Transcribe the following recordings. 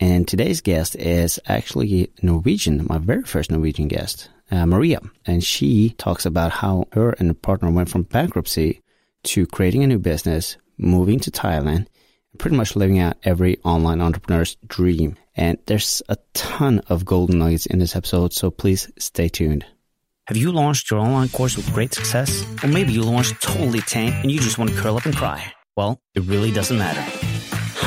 And today's guest is actually Norwegian, my very first Norwegian guest, uh, Maria. And she talks about how her and her partner went from bankruptcy to creating a new business, moving to Thailand, pretty much living out every online entrepreneur's dream. And there's a ton of golden nuggets in this episode, so please stay tuned. Have you launched your online course with great success? Or maybe you launched totally tank and you just want to curl up and cry? Well, it really doesn't matter.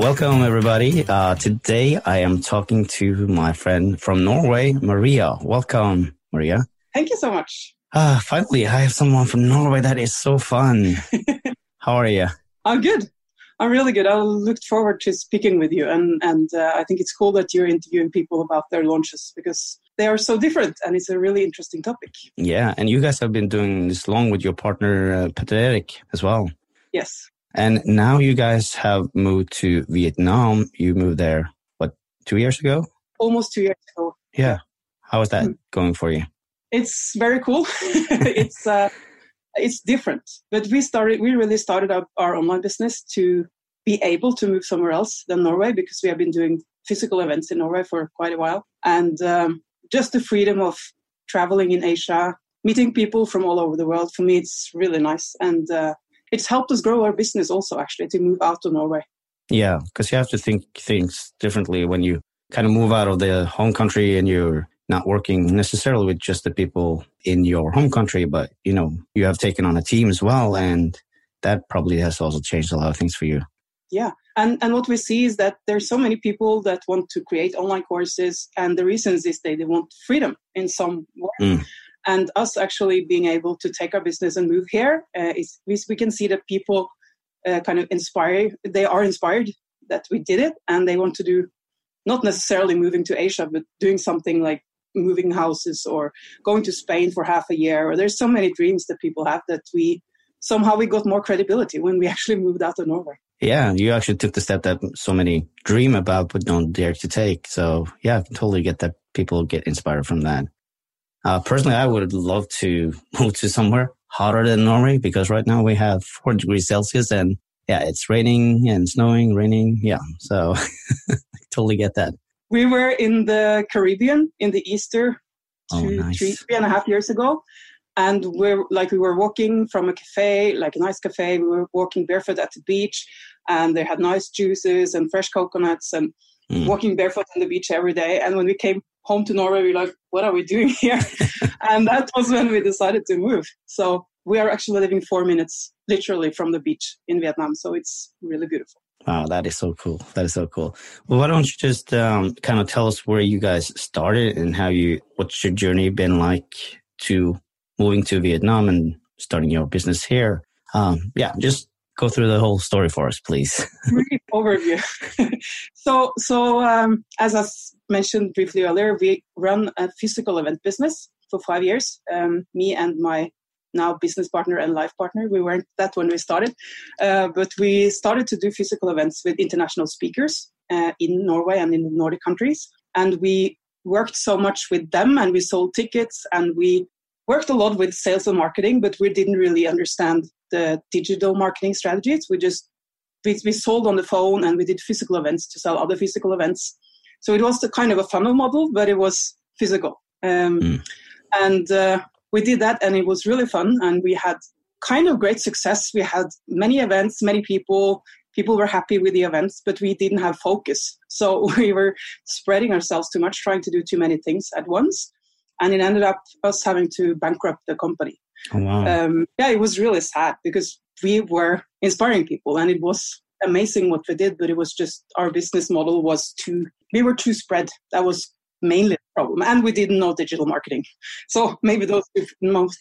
Welcome, everybody. Uh, today I am talking to my friend from Norway, Maria. Welcome, Maria. Thank you so much. Uh, finally, I have someone from Norway. That is so fun. How are you? I'm good. I'm really good. I looked forward to speaking with you, and and uh, I think it's cool that you're interviewing people about their launches because they are so different, and it's a really interesting topic. Yeah, and you guys have been doing this long with your partner uh, Petter Erik as well. Yes. And now you guys have moved to Vietnam. You moved there, what, two years ago? Almost two years ago. Yeah. How is that mm. going for you? It's very cool. it's uh, it's different, but we started. We really started up our online business to be able to move somewhere else than Norway because we have been doing physical events in Norway for quite a while, and um, just the freedom of traveling in Asia, meeting people from all over the world. For me, it's really nice, and uh, it's helped us grow our business also actually to move out to Norway. Yeah, because you have to think things differently when you kind of move out of the home country and you're not working necessarily with just the people in your home country, but you know, you have taken on a team as well and that probably has also changed a lot of things for you. Yeah. And and what we see is that there's so many people that want to create online courses and the reasons is they, they want freedom in some way. Mm and us actually being able to take our business and move here uh, is we, can see that people uh, kind of inspire they are inspired that we did it and they want to do not necessarily moving to asia but doing something like moving houses or going to spain for half a year. Or there's so many dreams that people have that we somehow we got more credibility when we actually moved out of norway yeah you actually took the step that so many dream about but don't dare to take. So yeah i totally get that people get inspired from that uh, personally, I would love to move to somewhere hotter than Norway because right now we have four degrees Celsius and yeah, it's raining and snowing, raining. Yeah. So I totally get that. We were in the Caribbean in the Easter oh, two, nice. three, three and a half years ago. And we're like, we were walking from a cafe, like a nice cafe. We were walking barefoot at the beach and they had nice juices and fresh coconuts and mm. walking barefoot on the beach every day. And when we came home to Norway, we are like, what are we doing here? and that was when we decided to move. So we are actually living four minutes literally from the beach in Vietnam. So it's really beautiful. Wow, that is so cool. That is so cool. Well, why don't you just um, kind of tell us where you guys started and how you, what's your journey been like to moving to Vietnam and starting your business here? Um, yeah, just go through the whole story for us, please. Overview. so, so um, as I mentioned briefly earlier, we run a physical event business for five years. Um, me and my now business partner and life partner. We weren't that when we started, uh, but we started to do physical events with international speakers uh, in Norway and in the Nordic countries. And we worked so much with them and we sold tickets and we worked a lot with sales and marketing, but we didn't really understand the digital marketing strategies. We just we, we sold on the phone and we did physical events to sell other physical events. So it was the kind of a funnel model, but it was physical. Um, mm. And uh, we did that, and it was really fun. And we had kind of great success. We had many events, many people. People were happy with the events, but we didn't have focus. So we were spreading ourselves too much, trying to do too many things at once. And it ended up us having to bankrupt the company. Oh, wow. Um, yeah, it was really sad because we were inspiring people and it was amazing what we did, but it was just our business model was too, we were too spread. That was mainly the problem. And we didn't know digital marketing. So maybe those two,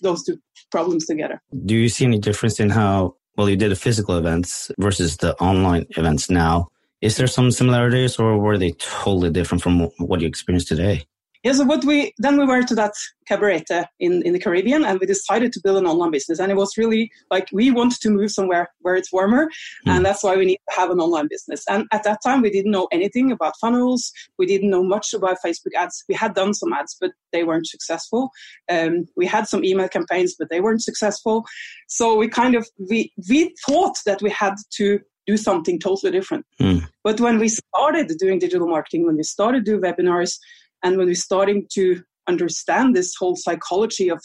those two problems together. Do you see any difference in how, well, you did the physical events versus the online events now? Is there some similarities or were they totally different from what you experience today? Yeah, so what we then we went to that cabaret in, in the Caribbean and we decided to build an online business. And it was really like we wanted to move somewhere where it's warmer. Mm. And that's why we need to have an online business. And at that time, we didn't know anything about funnels. We didn't know much about Facebook ads. We had done some ads, but they weren't successful. Um, we had some email campaigns, but they weren't successful. So we kind of, we, we thought that we had to do something totally different. Mm. But when we started doing digital marketing, when we started doing webinars, and when we're starting to understand this whole psychology of,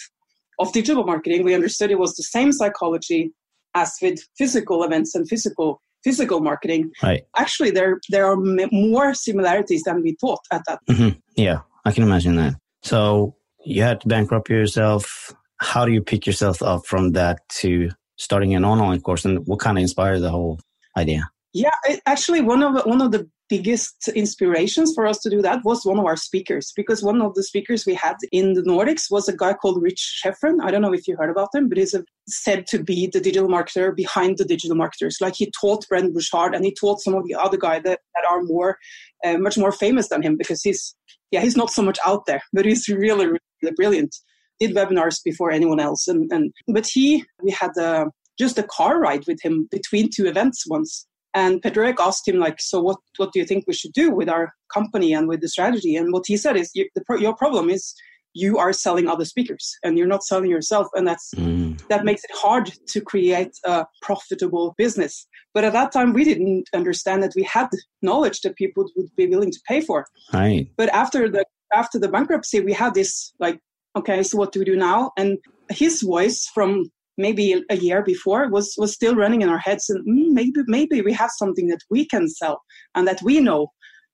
of digital marketing, we understood it was the same psychology as with physical events and physical physical marketing. Right. Actually, there there are m- more similarities than we thought at that. Mm-hmm. Yeah, I can imagine that. So you had to bankrupt yourself. How do you pick yourself up from that to starting an online course, and what kind of inspired the whole idea? Yeah, it, actually, one of one of the biggest inspirations for us to do that was one of our speakers because one of the speakers we had in the Nordics was a guy called Rich Schefren. I don't know if you heard about him, but he's a, said to be the digital marketer behind the digital marketers. Like he taught Brendon Burchard and he taught some of the other guys that, that are more, uh, much more famous than him because he's, yeah, he's not so much out there, but he's really, really brilliant. Did webinars before anyone else, and, and but he, we had a, just a car ride with him between two events once and Petter asked him, like, so what, what do you think we should do with our company and with the strategy? And what he said is, you, the, your problem is you are selling other speakers and you're not selling yourself. And that's, mm. that makes it hard to create a profitable business. But at that time, we didn't understand that we had knowledge that people would be willing to pay for. Right. But after the, after the bankruptcy, we had this like, okay, so what do we do now? And his voice from maybe a year before was was still running in our heads and mm, maybe maybe we have something that we can sell and that we know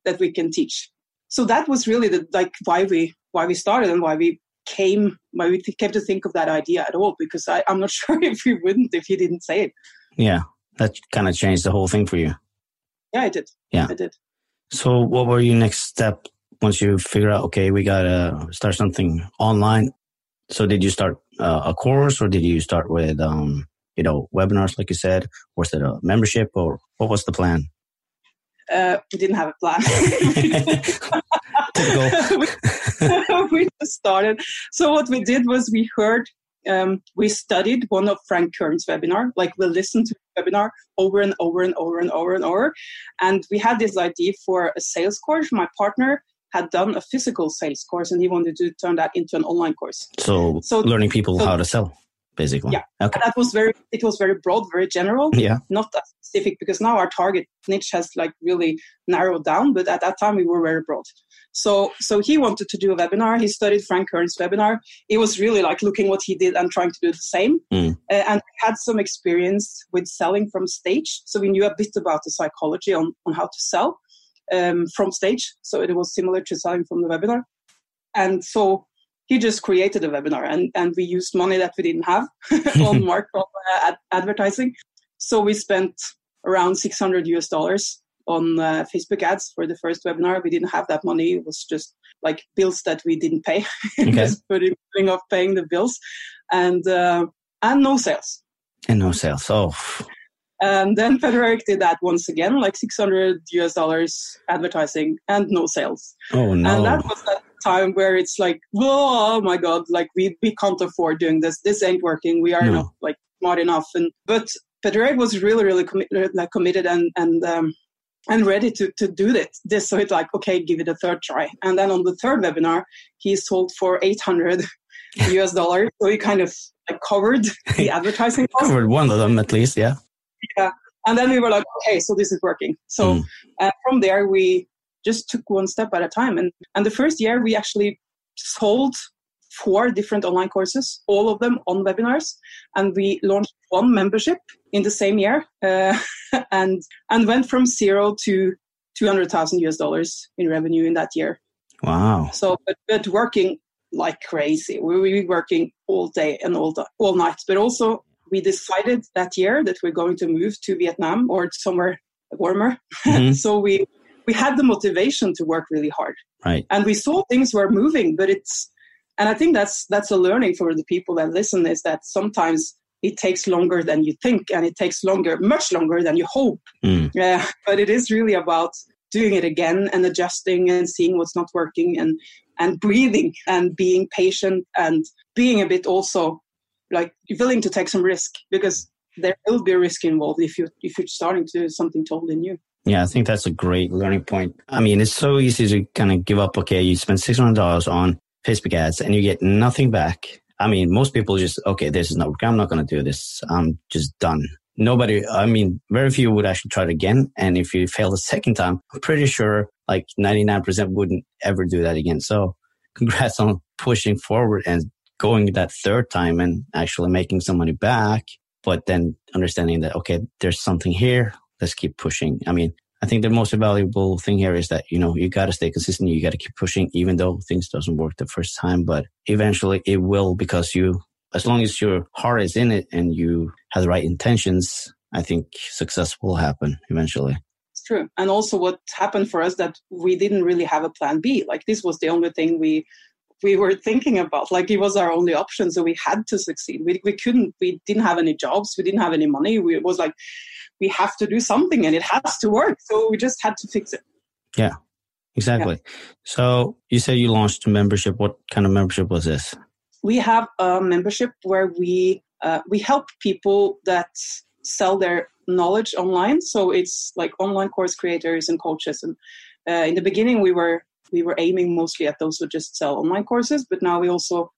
that we can teach. So that was really the like why we why we started and why we came why we came to think of that idea at all because I, i'm not sure if we wouldn't if you didn't say it. Yeah that kind of changed the whole thing for you. Yeah i did. Yeah. I did. So what were your next step once you figure out okay we gotta start something online so did you start uh, a course or did you start with, um, you know, webinars, like you said? Was it a membership or what was the plan? Uh, we didn't have a plan. we, we just started. So what we did was we heard, um, we studied one of Frank Kern's webinar. Like we listened to the webinar over and over and over and over and over, and we had this idea for a sales course. My partner had done a physical sales course and he wanted to turn that into an online course. So, so learning people so, how to sell, basically. Yeah. Okay. that was very, it was very broad, very general. Yeah. Not that specific because now our target niche has like really narrowed down, but at that time we were very broad. So, so he wanted to do a webinar. He studied Frank Kern's webinar. It was really like looking what he did and trying to do the same. Mm. Uh, and had some experience with selling from stage. So we knew a bit about the psychology on, on how to sell um, from stage. So it was similar to selling from the webinar. And so he just created a webinar and, and we used money that we didn't have on mark on uh, ad- advertising. So we spent around 600 US dollars on uh, Facebook ads for the first webinar. We didn't have that money. It was just like bills that we didn't pay. Okay. just putting off paying the bills and, uh, and no sales. And no sales. Oh. And then Petter Erik did that once again, like 600 US dollars advertising and no sales. Oh no. And that was that time where it's like, oh my God, like we, we can't afford doing this. This ain't working. We are no. not like smart enough. And, but Petter Erik was really, really committed, like committed and, and, um, and ready to, to do this. this. So it's like, okay, give it a third try. And then on the third webinar, he sold for 800 US dollars. So he kind of like covered the advertising cost. covered one of them at least, yeah yeah. And then we were like, okay, so this is working. So mm. uh, from there, we just took one step at a time. And, and the first year, we actually sold four different online courses, all of them on webinars. And we launched one membership in the same year uh, and, and went from zero to 200,000 US dollars in revenue in that year. Wow. So, but, but working like crazy. We were working all day and all, all night. But also, we decided that year that we're going to move to Vietnam or somewhere warmer. Mm-hmm. so we we had the motivation to work really hard. Right. And we saw things were moving, but it's and I think that's that's a learning for the people that listen is that sometimes it takes longer than you think and it takes longer much longer than you hope. Mm. Yeah. But it is really about doing it again and adjusting and seeing what's not working and and breathing and being patient and being a bit also like willing to take some risk because there will be a risk involved if you if you're starting to do something totally new. Yeah, I think that's a great learning point. I mean, it's so easy to kind of give up. Okay, you spend six hundred dollars on Facebook ads and you get nothing back. I mean, most people just okay, this is not I'm not going to do this. I'm just done nobody, I mean, very few would actually try it again. And if you fail the second time, I'm pretty sure like 99% wouldn't ever do that again. So congrats on pushing forward and going that third time and actually making some money back, but then understanding that, okay, there's something here. Let's keep pushing. I mean, I think the most valuable thing here is that, you know, you got to stay consistent. You got to keep pushing, even though things doesn't work the first time, but eventually it will because you as long as your heart is in it and you have the right intentions, I think success will happen eventually. It's true. And also what happened for us that we didn't really have a plan B. Like this was the only thing we we were thinking about. Like it was our only option. So we had to succeed. We we couldn't we didn't have any jobs, we didn't have any money. We, it was like we have to do something and it has to work. So we just had to fix it. Yeah. Exactly. Yeah. So you said you launched a membership. What kind of membership was this? we have a membership where we uh, we help people that sell their knowledge online. So it's like online course creators and coaches. And uh, in the beginning, we were we were aiming mostly at those who just sell online courses, but now we also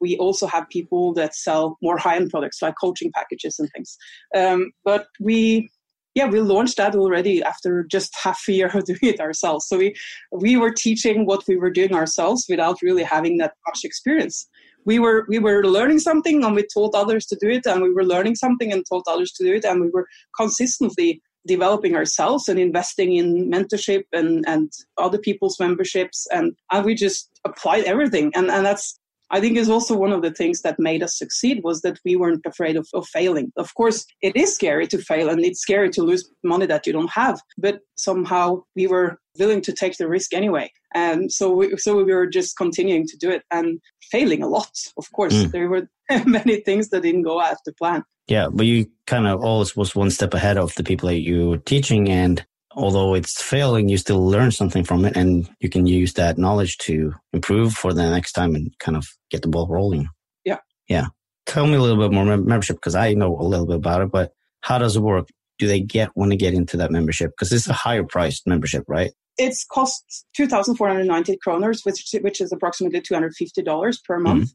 we also have people that sell more high-end products like coaching packages and things. Um, but we yeah we launched that already after just half a year of doing it ourselves so we we were teaching what we were doing ourselves without really having that much experience we were we were learning something and we taught others to do it and we were learning something and taught others to do it and we were consistently developing ourselves and investing in mentorship and and other people's memberships. And and we just applied everything. And and that's I think is also one of the things that made us succeed was that we weren't afraid of, of failing. Of course, it is scary to fail and it's scary to lose money that you don't have, but somehow we were willing to take the risk anyway. And so we, so we were just continuing to do it and failing a lot. Of course, mm. there were many things that didn't go as the plan. Yeah, but you kind of always was one step ahead of the people that you were teaching. And although it's failing, you still learn something from it and you can use that knowledge to improve for the next time and kind of get the ball rolling. Yeah. Yeah. Tell me a little bit more membership because I know a little bit about it, but how does it work? Do they get when they get into that membership? Because it's a higher priced membership, right? It's cost 2,490 kroners, which, which is approximately $250 per month. Mm-hmm.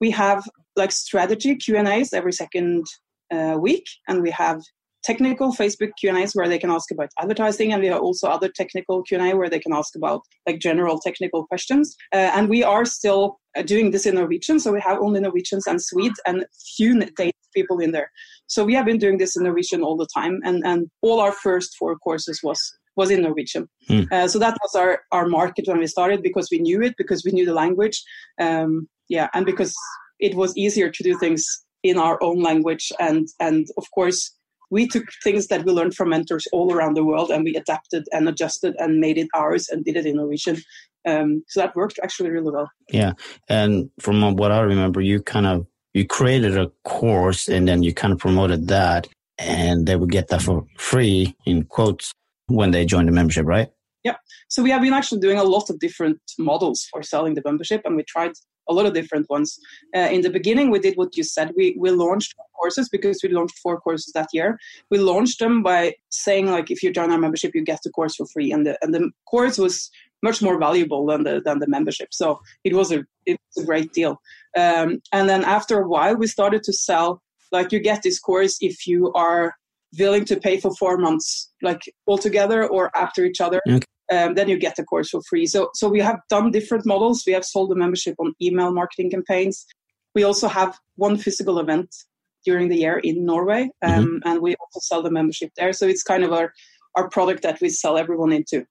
We have like strategy Q&As every second uh, week, and we have technical Facebook Q&As where they can ask about advertising, and we have also other technical Q&A where they can ask about like general technical questions. Uh, and we are still uh, doing this in Norwegian, so we have only Norwegians and Swedes and few Danish people in there. So we have been doing this in Norwegian all the time, and and all our first four courses was was in Norwegian. Mm. Uh, so that was our our market when we started because we knew it, because we knew the language, um, yeah, and because it was easier to do things in our own language, and and of course we took things that we learned from mentors all around the world and we adapted and adjusted and made it ours and did it in Norwegian. Um, so that worked actually really well. Yeah, and from what I remember, you kind of you created a course and then you kind of promoted that, and they would get that for free in quotes when they join the membership, right? Yeah. So we have been actually doing a lot of different models for selling the membership, and we tried a lot of different ones. Uh, in the beginning, we did what you said. We we launched courses because we launched four courses that year. We launched them by saying like, if you join our membership, you get the course for free, and the and the course was much more valuable than the than the membership. So it was a it was a great deal. Um, and then after a while, we started to sell like you get this course if you are willing to pay for four months, like all together or after each other. Okay um, then you get the course for free. So, so we have done different models. We have sold the membership on email marketing campaigns. We also have one physical event during the year in Norway, um, mm-hmm. and we also sell the membership there. So it's kind of our our product that we sell everyone into.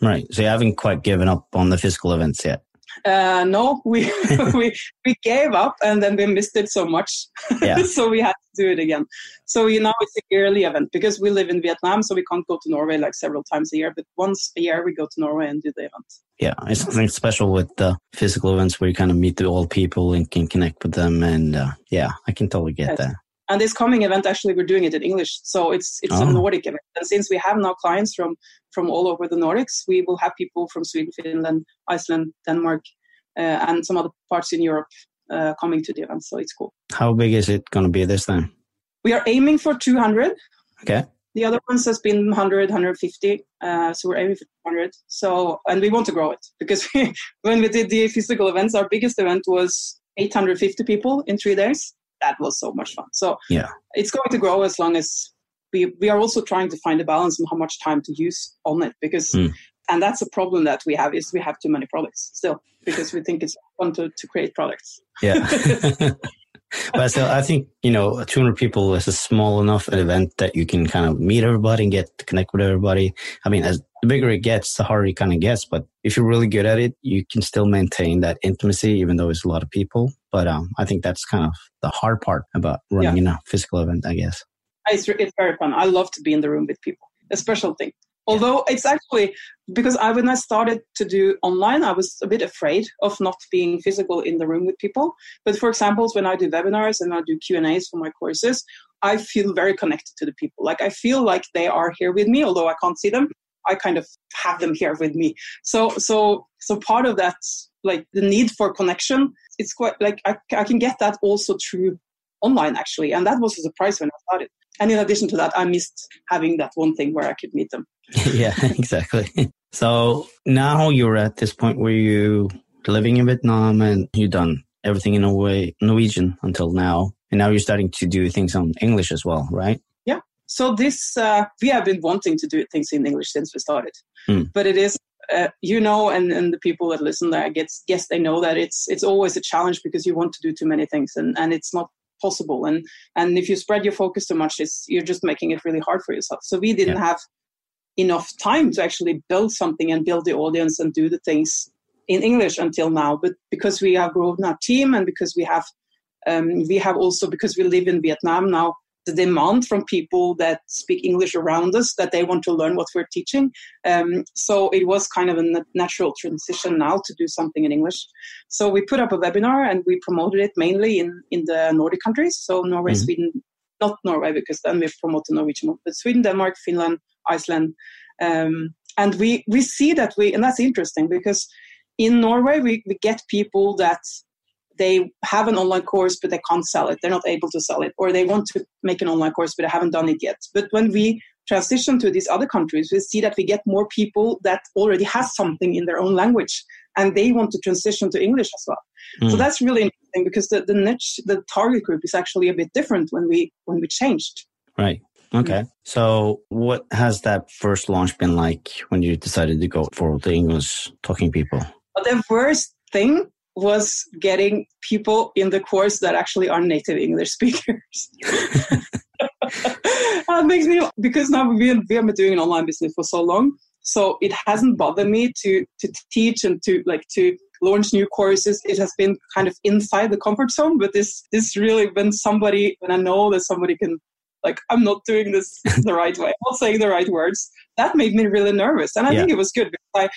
Right. So you haven't quite given up on the physical events yet. Uh, no, we we we gave up and then we missed it so much, yeah. so we had to do it again. So you know it's a yearly event because we live in Vietnam, so we can't go to Norway like several times a year. But once a year we go to Norway and do the event. Yeah, it's something special with the physical events where you kind of meet the old people and can connect with them, and uh, yeah, I can totally get yes. that. And this coming event, actually, we're doing it in English, so it's it's oh. a Nordic event. And since we have now clients from from all over the Nordics, we will have people from Sweden, Finland, Iceland, Denmark, uh, and some other parts in Europe uh, coming to the event. So it's cool. How big is it going to be this time? We are aiming for 200. Okay. The other ones has been 100, 150. Uh, so we're aiming for 200. So, and we want to grow it because we, when we did the physical events, our biggest event was 850 people in three days that was so much fun. So yeah, it's going to grow as long as we we are also trying to find a balance on how much time to use on it because mm. and that's a problem that we have is we have too many products still because we think it's fun to, to create products. Yeah. but still, I think you know, 200 people is a small enough event that you can kind of meet everybody and get to connect with everybody. I mean, as the bigger it gets, the harder it kind of gets. But if you're really good at it, you can still maintain that intimacy, even though it's a lot of people. But um, I think that's kind of the hard part about running yeah. a physical event, I guess. It's, it's very fun. I love to be in the room with people. A special thing. Although it's actually because I when I started to do online, I was a bit afraid of not being physical in the room with people. But for example, when I do webinars and I do Q and A's for my courses, I feel very connected to the people. Like I feel like they are here with me, although I can't see them. I kind of have them here with me. So so so part of that, like the need for connection, it's quite like I, I can get that also through online actually, and that was a surprise when I started. And in addition to that, I missed having that one thing where I could meet them. yeah, exactly. So now you're at this point where you living in Vietnam and you've done everything in a way Norwegian until now, and now you're starting to do things on English as well, right? Yeah. So this uh, we have been wanting to do things in English since we started, mm. but it is. Uh, you know, and, and the people that listen there, I guess, guess they know that it's it's always a challenge because you want to do too many things, and, and it's not possible. And and if you spread your focus too much, it's you're just making it really hard for yourself. So we didn't yeah. have enough time to actually build something and build the audience and do the things in English until now. But because we have grown our team and because we have um, we have also because we live in Vietnam now the demand from people that speak English around us that they want to learn what we're teaching. Um, so it was kind of a natural transition now to do something in English. So we put up a webinar and we promoted it mainly in, in the Nordic countries. So Norway, mm-hmm. Sweden, not Norway because then we promote the Norwegian, but Sweden, Denmark, Finland, Iceland. Um, and we, we see that we, and that's interesting because in Norway, we, we get people that they have an online course but they can't sell it. They're not able to sell it or they want to make an online course but they haven't done it yet. But when we transition to these other countries we see that we get more people that already has something in their own language and they want to transition to english as well. Mm. so that's really interesting because the, the niche the target group is actually a bit different when we when we changed. Right okay so what has that first launch been like when you decided to go for the english talking people the first thing was getting people in the course that actually are native English speakers. that makes me because now we we have been doing an online business for so long, so it hasn't bothered me to to teach and to like to launch new courses. It has been kind of inside the comfort zone, but this this really when somebody when I know that somebody can like I'm not doing this the right way, I'm not saying the right words. That made me really nervous, and I yeah. think it was good because I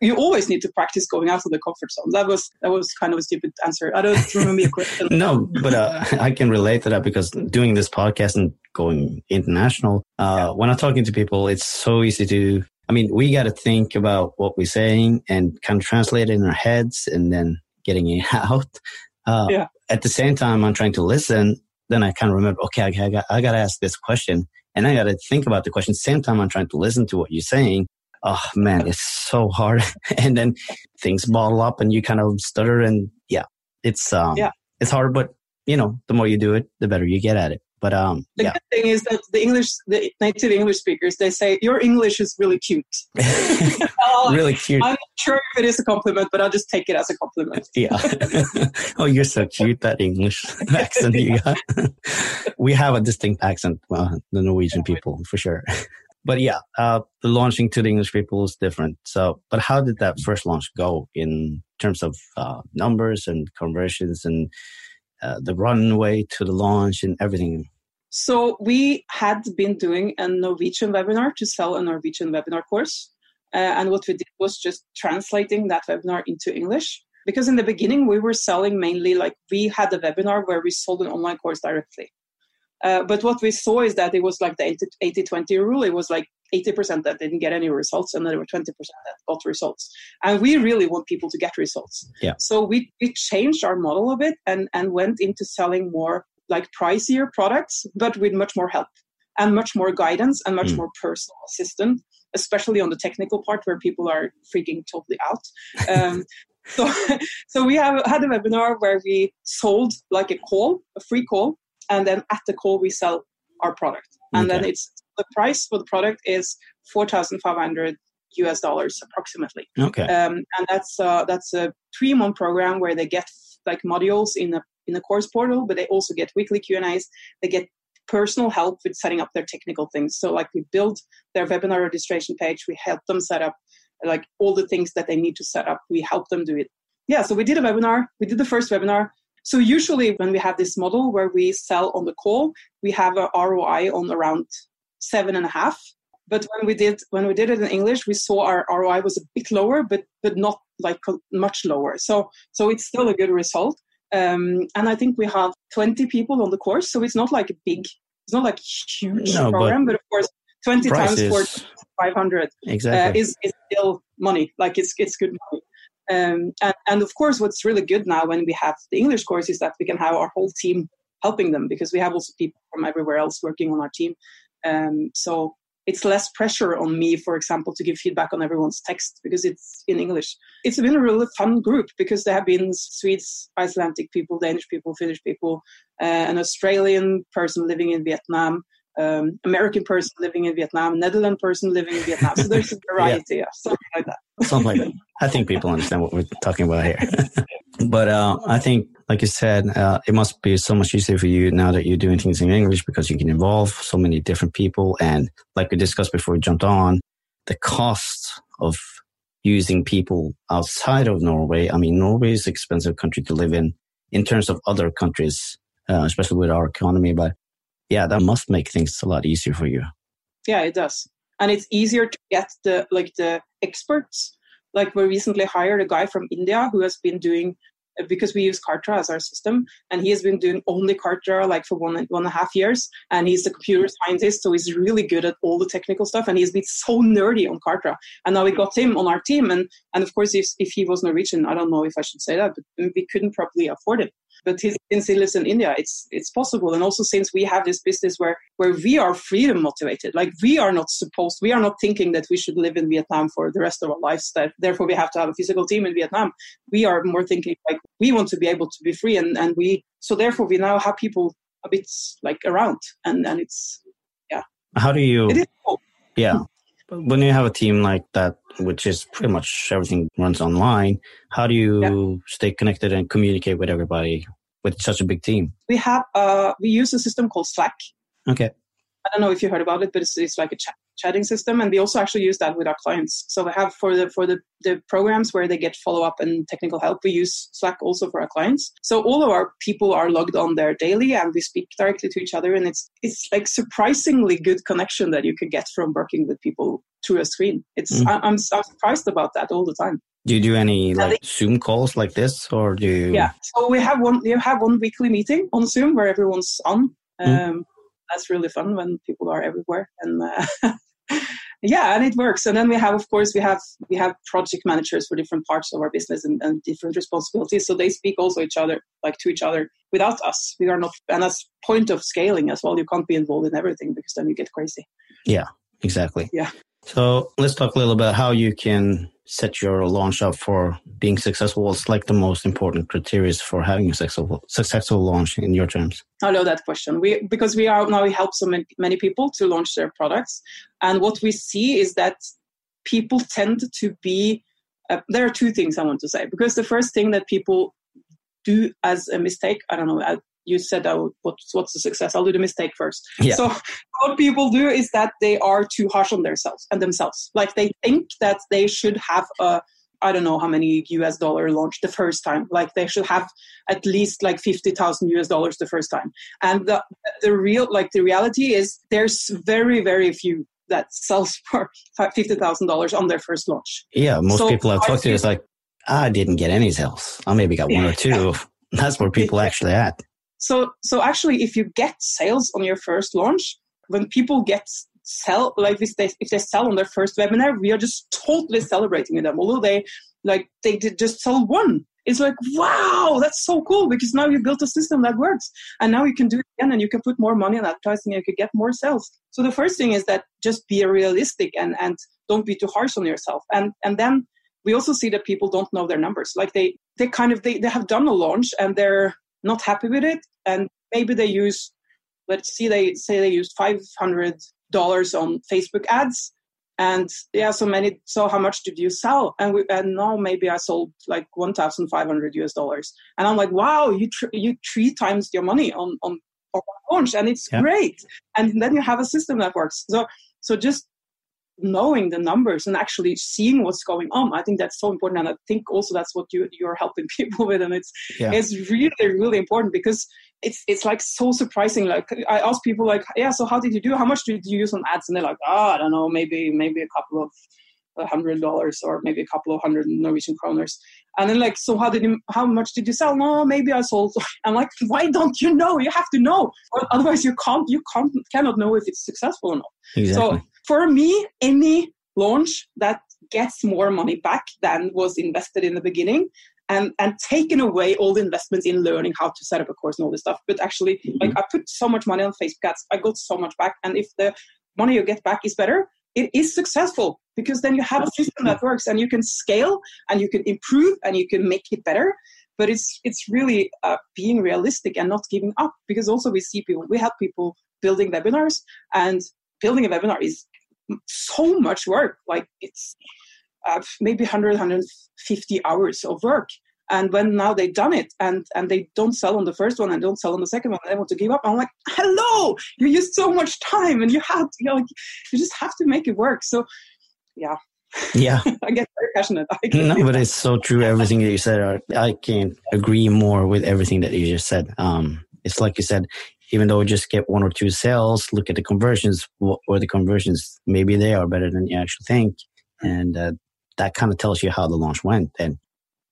you always need to practice going out of the comfort zone. That was that was kind of a stupid answer. I don't remember your question. no, but uh, I can relate to that because doing this podcast and going international, uh, yeah. when I'm talking to people, it's so easy to. I mean, we got to think about what we're saying and kind of translate it in our heads and then getting it out. Uh, yeah. At the same time, I'm trying to listen. Then I kind of remember, okay, I, I got, I got to ask this question and I got to think about the question. Same time, I'm trying to listen to what you're saying oh man, it's so hard. and then things bottle up and you kind of stutter and yeah, it's, um, yeah. it's hard, but you know, the more you do it, the better you get at it. But um, the yeah. good thing is that the English, the native English speakers, they say your English is really cute. really cute. I'm not sure if it is a compliment, but I'll just take it as a compliment. yeah. oh, you're so cute that English accent you got. we have a distinct accent, well, the Norwegian people for sure but yeah, uh, the launching to the English people is different. So, but how did that first launch go in terms of uh, numbers and conversions and uh, the runway to the launch and everything? So we had been doing a Norwegian webinar to sell a Norwegian webinar course. Uh, and what we did was just translating that webinar into English. Because in the beginning, we were selling mainly like we had a webinar where we sold an online course directly. Uh, but what we saw is that it was like the 80 20 rule. It was like 80% that didn't get any results, and then there were 20% that got results. And we really want people to get results. Yeah. So we, we changed our model a bit and, and went into selling more like pricier products, but with much more help and much more guidance and much mm. more personal assistance, especially on the technical part where people are freaking totally out. Um, so, so we have had a webinar where we sold like a call, a free call, and then at the call we sell our product, and okay. then it's the price for the product is four thousand five hundred US dollars approximately. Okay, um, and that's uh, that's a three month program where they get like modules in a in the course portal, but they also get weekly Q and A's. They get personal help with setting up their technical things. So like we build their webinar registration page, we help them set up like all the things that they need to set up. We help them do it. Yeah, so we did a webinar. We did the first webinar. So usually when we have this model where we sell on the call, we have a ROI on around seven and a half. But when we did when we did it in English, we saw our ROI was a bit lower, but but not like much lower. So so it's still a good result. Um, and I think we have 20 people on the course, so it's not like a big, it's not like huge no, program, but, but, of course 20 times for 500 exactly. uh, is, is still money. Like it's it's good money. Um, and, and of course, what's really good now when we have the English course is that we can have our whole team helping them because we have also people from everywhere else working on our team. Um, so it's less pressure on me, for example, to give feedback on everyone's text because it's in English. It's been a really fun group because there have been Swedes, Icelandic people, Danish people, Finnish people, uh, an Australian person living in Vietnam, um, American person living in Vietnam, Netherlands person living in Vietnam. So there's a variety, yeah. something like that. something like that. I think people understand what we're talking about here. but uh, I think, like you said, uh, it must be so much easier for you now that you're doing things in English because you can involve so many different people. And like we discussed before we jumped on, the cost of using people outside of Norway. I mean, Norway is an expensive country to live in in terms of other countries, uh, especially with our economy. But yeah, that must make things a lot easier for you. Yeah, it does. And it's easier to get the like the experts. Like we recently hired a guy from India who has been doing because we use Kartra as our system, and he has been doing only Kartra like for one one and a half years, and he's a computer scientist, so he's really good at all the technical stuff, and he's been so nerdy on Kartra, and now we got him on our team, and and of course if if he was Norwegian, I don't know if I should say that, but we couldn't probably afford it, but since he lives in India, it's it's possible. And also since we have this business where where we are freedom motivated, like we are not supposed, we are not thinking that we should live in Vietnam for the rest of our lives. That therefore we have to have a physical team in Vietnam. We are more thinking like we want to be able to be free, and and we so therefore we now have people a bit like around, and and it's yeah. How do you? Cool. Yeah. When you have a team like that, which is pretty much everything runs online, how do you yeah. stay connected and communicate with everybody with such a big team? We have uh, we use a system called Slack. Okay. I don't know if you heard about it, but it's, it's like a chat, chatting system, and we also actually use that with our clients. So we have for the for the, the programs where they get follow up and technical help, we use Slack also for our clients. So all of our people are logged on there daily, and we speak directly to each other, and it's it's like surprisingly good connection that you can get from working with people through a screen. It's mm-hmm. I, I'm, I'm surprised about that all the time. Do you do any like Zoom calls like this, or do you? Yeah, so we have one. We have one weekly meeting on Zoom where everyone's on. Mm. Um, mm. That's really fun when people are everywhere, and uh, yeah, and it works. And then we have, of course, we have we have project managers for different parts of our business and, and different responsibilities. So they speak also each other, like to each other, without us. We are not, and that's point of scaling as well. You can't be involved in everything because then you get crazy. Yeah, exactly. Yeah. So let's talk a little about how you can set your launch up for being successful? What's like the most important criteria for having a successful successful launch in your terms? I love that question. We because we are now we help so many, many people to launch their products, and what we see is that people tend to be. Uh, there are two things I want to say because the first thing that people do as a mistake, I don't know, you said oh, what's what's the success i'll do the mistake first yeah. so what people do is that they are too harsh on themselves and themselves like they think that they should have a I don't know how many US dollar launch the first time. Like they should have at least like 50,000 US dollars the first time. And the, the real, like the reality is there's very, very few that sells for $50,000 on their first launch. Yeah. Most so people I've talked to is like, I didn't get any sales. I maybe got one or two. That's where people actually at. So, so actually, if you get sales on your first launch, when people get sell like if they if they sell on their first webinar, we are just totally celebrating them. Although they like they did just sell one. It's like wow, that's so cool because now you built a system that works, and now you can do it again, and you can put more money on advertising, and you can get more sales. So the first thing is that just be realistic and and don't be too harsh on yourself, and and then we also see that people don't know their numbers. Like they they kind of they, they have done a launch and they're not happy with it, and maybe they use let's see they say they used 500 dollars on Facebook ads. And yeah, so many. So how much did you sell? And we, and now maybe I sold like one thousand five hundred US dollars. And I'm like, wow, you tr- you three times your money on on, on launch, and it's yeah. great. And then you have a system that works. So so just knowing the numbers and actually seeing what's going on. I think that's so important and i think also that's what you you're helping people with and it's yeah. it's really really important because it's it's like so surprising. Like i ask people like yeah so how did you do? How much did you use on ads? And they're like oh i don't know maybe maybe a couple of a hundred dollars or maybe a couple of hundred Norwegian kroners. And then like, so how did you, how much did you sell? No, maybe I sold. I'm like, why don't you know? You have to know, or otherwise you can't, you can't, cannot know if it's successful or not. Exactly. So for me, any launch that gets more money back than was invested in the beginning and and taken away all the investments in learning how to set up a course and all this stuff but actually mm-hmm. like i put so much money on facebook ads i got so much back and if the money you get back is better it is successful because then you have a system that works and you can scale and you can improve and you can make it better but it's it's really uh, being realistic and not giving up because also we see people we help people building webinars and building a webinar is so much work. Like it's uh, maybe 100, 150 hours of work. And when now they've done it and, and they don't sell on the first one and don't sell on the second one, they want to give up. I'm like, hello, you used so much time and you have you know, like, you just have to make it work. So yeah. Yeah. I get very passionate. no, but it's so true. Everything that you said, I can't agree more with everything that you just said. Um, it's like you said, even though we just get one or two sales, look at the conversions, or the conversions, maybe they are better than you actually think. And uh, that kind of tells you how the launch went. And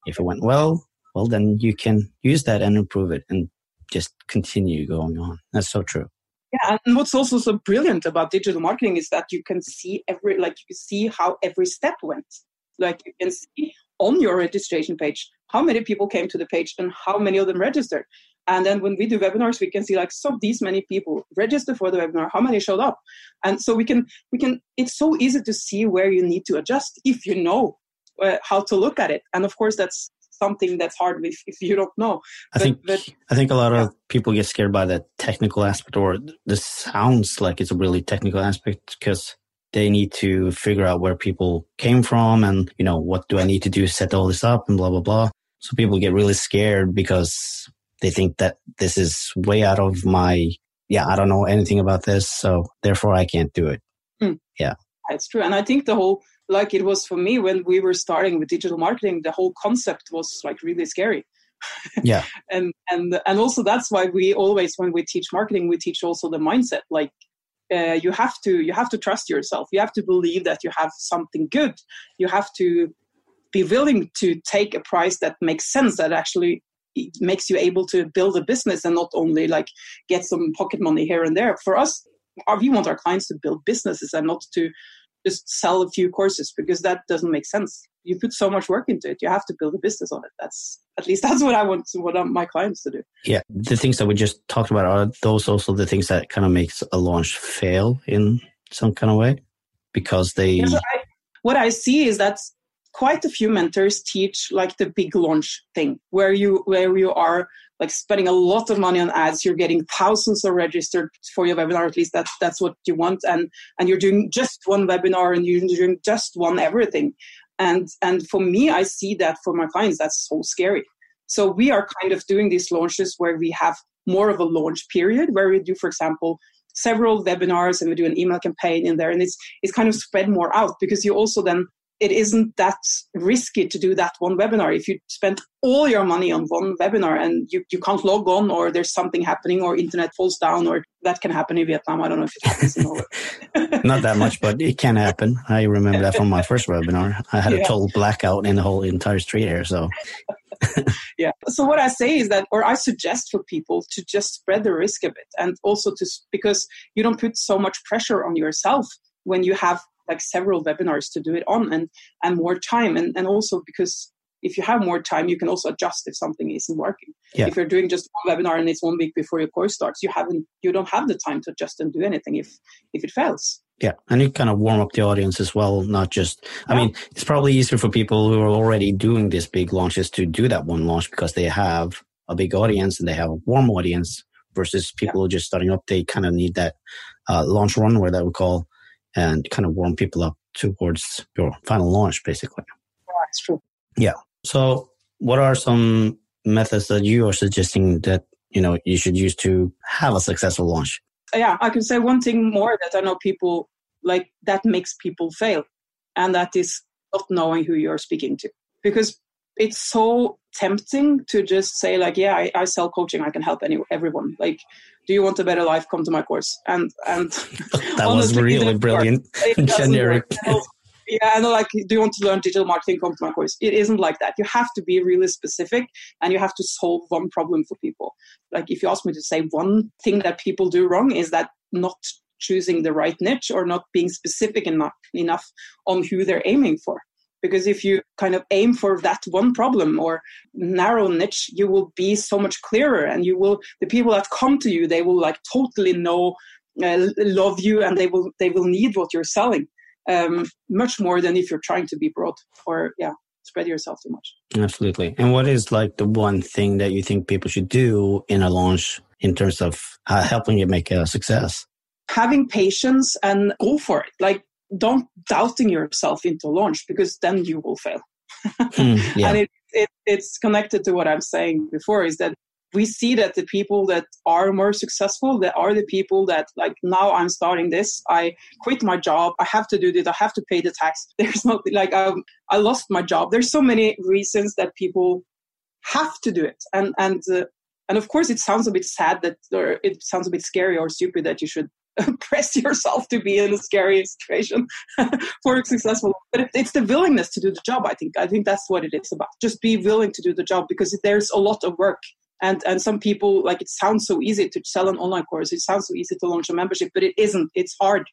if it went well, well, then you can use that and improve it and just continue going on. That's so true. Yeah, and what's also so brilliant about digital marketing is that you can see every, like, you can see how every step went. Like, you can see on your registration page how many people came to the page and how many of them registered. And then when we do webinars, we can see like so these many people register for the webinar, how many showed up, and so we can we can. It's so easy to see where you need to adjust if you know uh, how to look at it. And of course, that's something that's hard if, if you don't know. I think but, I think a lot yeah. of people get scared by the technical aspect, or this sounds like it's a really technical aspect because they need to figure out where people came from and you know what do I need to do to set all this up and blah blah blah. So people get really scared because they think that this is way out of my, yeah, I don't know anything about this. So therefore I can't do it. Mm. Yeah. That's true. And I think the whole, like it was for me when we were starting with digital marketing, the whole concept was like really scary. Yeah. and, and, and also that's why we always, when we teach marketing, we teach also the mindset, like, uh, you have to you have to trust yourself you have to believe that you have something good you have to be willing to take a price that makes sense that actually makes you able to build a business and not only like get some pocket money here and there. For us, we want our clients to build businesses and not to just sell a few courses because that doesn't make sense. You put so much work into it, you have to build a business on it. That's at least that's what I want to, what my clients to do. Yeah, the things that we just talked about are those also the things that kind of makes a launch fail in some kind of way because they. Yeah, so I, what I see is that quite a few mentors teach like the big launch thing where you where you are like spending a lot of money on ads. You're getting thousands of registered for your webinar at least that's that's what you want. And and you're doing just one webinar and you're doing just one everything. And and for me i see that for my clients that's so scary. So we are kind of doing these launches where we have more of a launch period where we do for example several webinars and we do an email campaign in there. And it's it's kind of spread more out because you also then it isn't that risky to do that one webinar. If you spend all your money on one webinar and you, you can't log on or there's something happening or internet falls down or that can happen in Vietnam. I don't know if it happens in Norway. Not that much, but it can happen. I remember that from my first webinar. I had yeah. a total blackout in the whole entire street here. So yeah. So what I say is that, or I suggest for people to just spread the risk a bit, and also to because you don't put so much pressure on yourself when you have like several webinars to do it on and and more time. And and also because if you have more time you can also adjust if something isn't working. Yeah. if you're doing just one webinar and it's one week before your course starts you haven't you don't have the time to adjust and do anything if if it fails. Yeah. And you kind of warm up the audience as well not just i mean it's probably easier for people who are already doing these big launches to do that one launch because they have a big audience and they have a warm audience versus people yeah. who are just starting up they kind of need that uh, launch where that we call and kind of warm people up towards your final launch, basically. that's true. Yeah. So, what are some methods that you are suggesting that you know you should use to have a successful launch? Yeah, I can say one thing more that I know people like that makes people fail, and that is not knowing who you're speaking to, because it's so tempting to just say like, yeah, I, I sell coaching, I can help any everyone. Like, do you want a better life? Come to my course. And and that was really brilliant, generic. yeah, know. Like, do you want to learn digital marketing? Come to my course. It isn't like that. You have to be really specific, and you have to solve one problem for people. Like, if you ask me to say one thing that people do wrong, is that not choosing the right niche or not being specific enough enough on who they're aiming for because if you kind of aim for that one problem or narrow niche you will be so much clearer and you will the people that come to you they will like totally know uh, love you and they will they will need what you're selling um, much more than if you're trying to be broad or yeah spread yourself too much. Absolutely. And what is like the one thing that you think people should do in a launch in terms of uh, helping you make a success? Having patience and go for it. Like don't doubting yourself into launch because then you will fail. mm, yeah. And it, it, it's connected to what I'm saying before is that we see that the people that are more successful that are the people that like now i'm starting this i quit my job i have to do this i have to pay the tax there's not like um, i lost my job there's so many reasons that people have to do it and and uh, and of course it sounds a bit sad that or it sounds a bit scary or stupid that you should press yourself to be in a scary situation for successful but it's the willingness to do the job i think. I think that's what it is about. Just be willing to do the job because there's a lot of work. And and some people like it sounds so easy to sell an online course. It sounds so easy to launch a membership but it isn't. It's hard.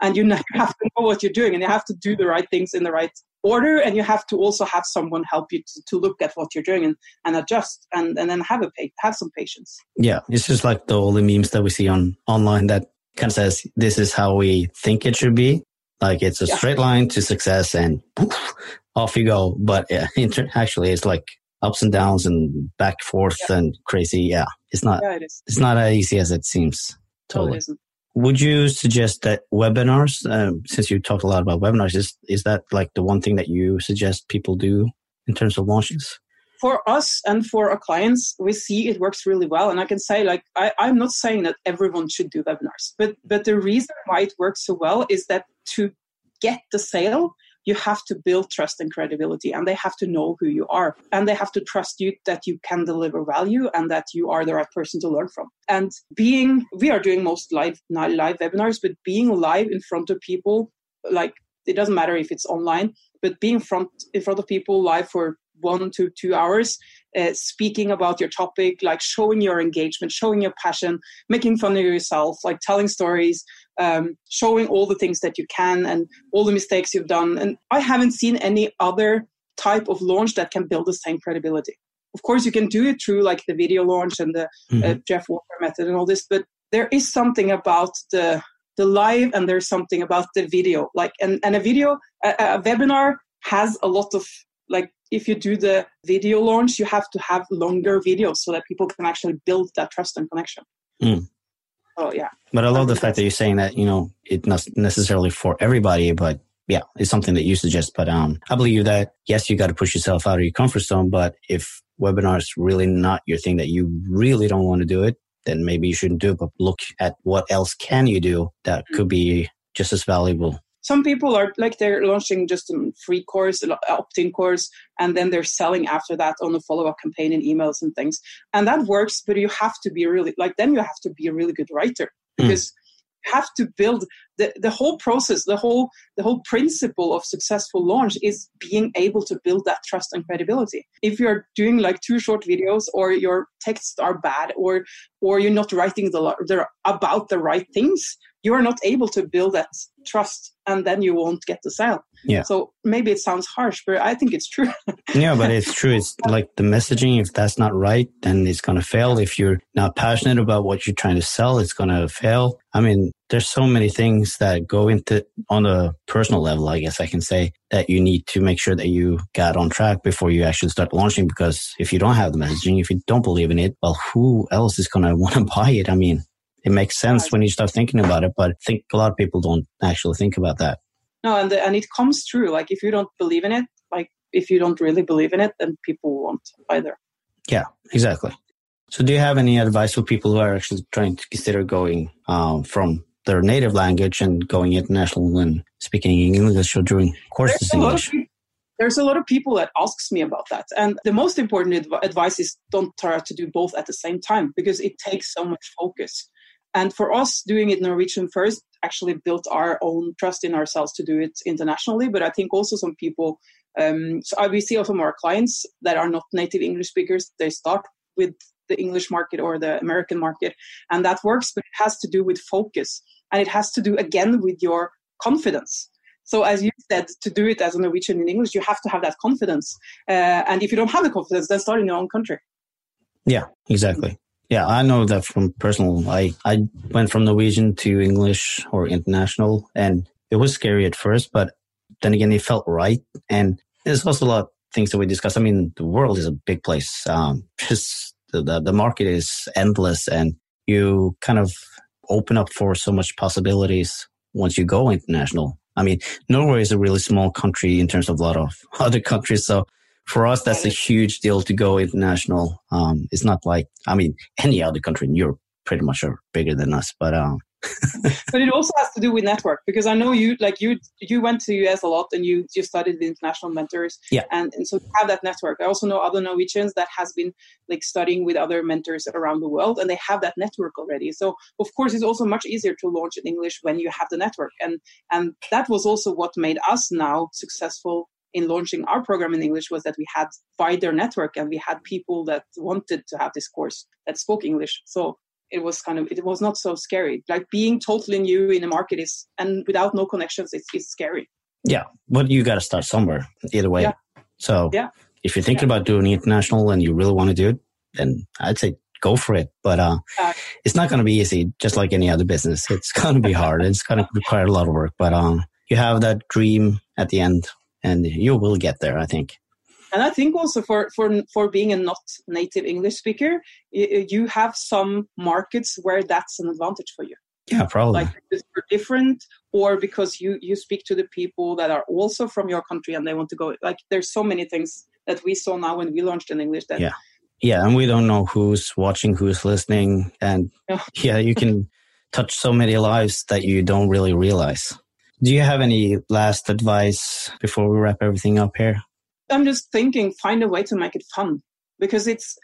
And you have to know what you're doing and you have to do the right things in the right order and you have to also have someone help you to, to look at what you're doing and, and adjust and, and then have a have some patience. Yeah it's just like the, all the memes that we see on online that kind of says this is how we think it should be. Like it's a yeah. straight line to success and poof, off you go. But yeah, inter- actually it's like ups and downs and back forth yeah. and crazy. Yeah, it's not. Yeah, it. It's not as easy as it seems. Totally. No, Would you suggest that webinars, um, since you talked a lot about webinars, is is that like the one thing that you suggest people do in terms of launches? For us and for our clients, we see it works really well. And I can say, like, I, I'm not saying that everyone should do webinars, but but the reason why it works so well is that to get the sale, you have to build trust and credibility, and they have to know who you are, and they have to trust you that you can deliver value and that you are the right person to learn from. And being, we are doing most live live webinars, but being live in front of people, like it doesn't matter if it's online, but being front in front of people live for one to two hours uh, speaking about your topic like showing your engagement showing your passion making fun of yourself like telling stories um, showing all the things that you can and all the mistakes you've done. And i haven't seen any other type of launch that can build the same credibility. Of course you can do it through like the video launch and the uh, mm-hmm. uh, jeff walker method and all this but there is something about the the live and there's something about the video. Like and, and a video a, a webinar has a lot of like if you do the video launch, you have to have longer videos so that people can actually build that trust and connection. Mm. Oh yeah. But I love the fact that you're saying that you know it's not necessarily for everybody, but yeah, it's something that you suggest. But um, I believe that yes, you got to push yourself out of your comfort zone. But if webinar is really not your thing, that you really don't want to do it, then maybe you shouldn't do it. But look at what else can you do that could be just as valuable some people are like they're launching just a free course, an opt-in course, and then they're selling after that on a follow-up campaign in emails and things. And that works, but you have to be really like then you have to be a really good writer hmm. because mm. you have to build the, the whole process, the whole the whole principle of successful launch is being able to build that trust and credibility. If you're doing like two short videos or your texts are bad or or you're not writing the, the about the right things, you are not able to build that trust and then you won't get the sale. Yeah. So maybe it sounds harsh, but I think it's true. yeah, but it's true. It's like the messaging, if that's not right, then it's going to fail. If you're not passionate about what you're trying to sell, it's going to fail. I mean, there's so many things that go into on a personal level, I guess I can say that you need to make sure that you got on track before you actually start launching. Because if you don't have the messaging, if you don't believe in it, well, who else is going to want to buy it? I mean, it makes sense when you start thinking about it, but I think a lot of people don't actually think about that. No, and the, and it comes true. Like if you don't believe in it, like if you don't really believe in it, then people won't either. Yeah, exactly. So, do you have any advice for people who are actually trying to consider going um, from their native language and going international and speaking English or doing courses in English? there's a lot of people that asks me about that and the most important adv- advice is don't try to do both at the same time because it takes so much focus and for us, doing it Norwegian first actually built our own trust in ourselves to do it internationally. But I think also some people, um, so we see also more clients that are not native English speakers, they start with the English market or the American market, and that works, but it has to do with focus. And it has to do again with your confidence. So, as you said, to do it as a Norwegian in English, you have to have that confidence. Uh, and if you don't have the confidence, then start in your own country. Yeah, exactly. Yeah, I know that from personal. I, I went from Norwegian to English or international, and it was scary at first, but then again, it felt right. And there's also a lot of things that we discuss. I mean, the world is a big place. Um, just the, the, the market is endless, and you kind of open up for so much possibilities once you go international. I mean, Norway is a really small country in terms of a lot of other countries. So for us, that's a huge deal to go international. Um, it's not like, I mean, any other country in Europe pretty much are bigger than us, but, um, but it also has to do with network because I know you like you you went to US a lot and you you studied with international mentors. Yeah. And and so you have that network. I also know other Norwegians that has been like studying with other mentors around the world and they have that network already. So of course it's also much easier to launch in English when you have the network. And and that was also what made us now successful in launching our program in English was that we had wider network and we had people that wanted to have this course that spoke English. So it was kind of it was not so scary. Like being totally new in a market is and without no connections, it's, it's scary. Yeah, but you got to start somewhere either way. Yeah. So yeah. if you're thinking yeah. about doing international and you really want to do it, then I'd say go for it. But uh, uh it's not going to be easy, just like any other business. It's going to be hard. it's going to require a lot of work. But um, you have that dream at the end and you will get there, I think. And I think also for for for being a not native English speaker, you have some markets where that's an advantage for you. Yeah, probably. Like because you're different, or because you you speak to the people that are also from your country and they want to go. Like there's so many things that we saw now when we launched in English. That yeah, yeah, and we don't know who's watching, who's listening, and yeah, you can touch so many lives that you don't really realize. Do you have any last advice before we wrap everything up here? I'm just thinking, find a way to make it fun because it's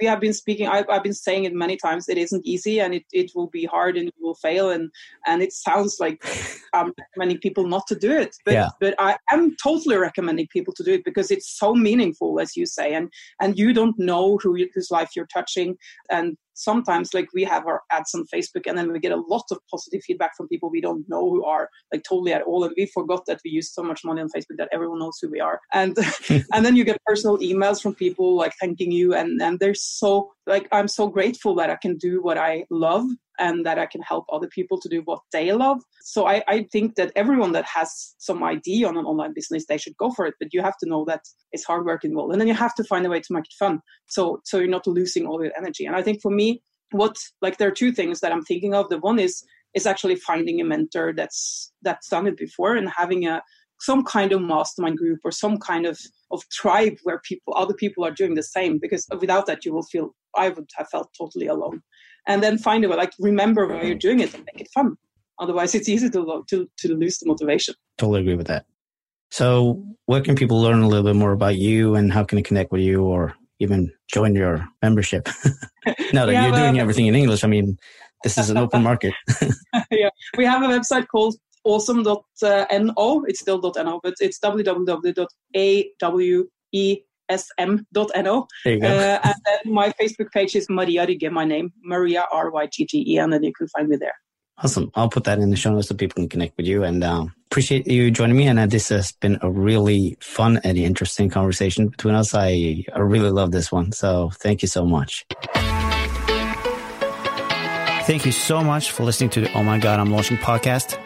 we have been speaking I've, I've, been saying it many times it isn't easy and it, it will be hard and it will fail and and it sounds like i'm recommending people not to do it but yeah. but i am totally recommending people to do it because it's so meaningful as you say and and you don't know who whose life you're touching and sometimes like we have our ads on Facebook and then we get a lot of positive feedback from people we don't know who are like totally at all. And we forgot that we use so much money on Facebook that everyone knows who we are. And and then you get personal emails from people like thanking you and and they're so like I'm so grateful that I can do what I love and that I can help other people to do what they love. So I, I, think that everyone that has some idea on an online business, they should go for it. But you have to know that it's hard work involved, and then you have to find a way to make it fun. So so you're not losing all your energy. And I think for me, what like there are two things that I'm thinking of. The one is is actually finding a mentor that's that's done it before and having a some kind of mastermind group or some kind of of tribe where people other people are doing the same because without that you will feel i would have felt totally alone and then find a way like remember why you're mm-hmm. doing it and make it fun Otherwise, it's easy to to to lose the motivation. Totally agree with that. So, where can people learn a little bit more about you, and how can they connect with you, or even join your membership? now that you're doing everything in English, I mean, this is an open market. yeah, we have a website called awesome.no. Uh, it's still .no, but it's www.awe esm.no. There you. Uh, and then my Facebook page is Maria Rygge, my name, Maria R Y G G E, and then you can find me there. Awesome. I'll put that in the show notes so people can connect with you. And um, appreciate you joining me. And uh, this has been a really fun and interesting conversation between us. I, I really love this one. So thank you so much. Thank you so much for listening to the Oh My God, I'm Launching podcast.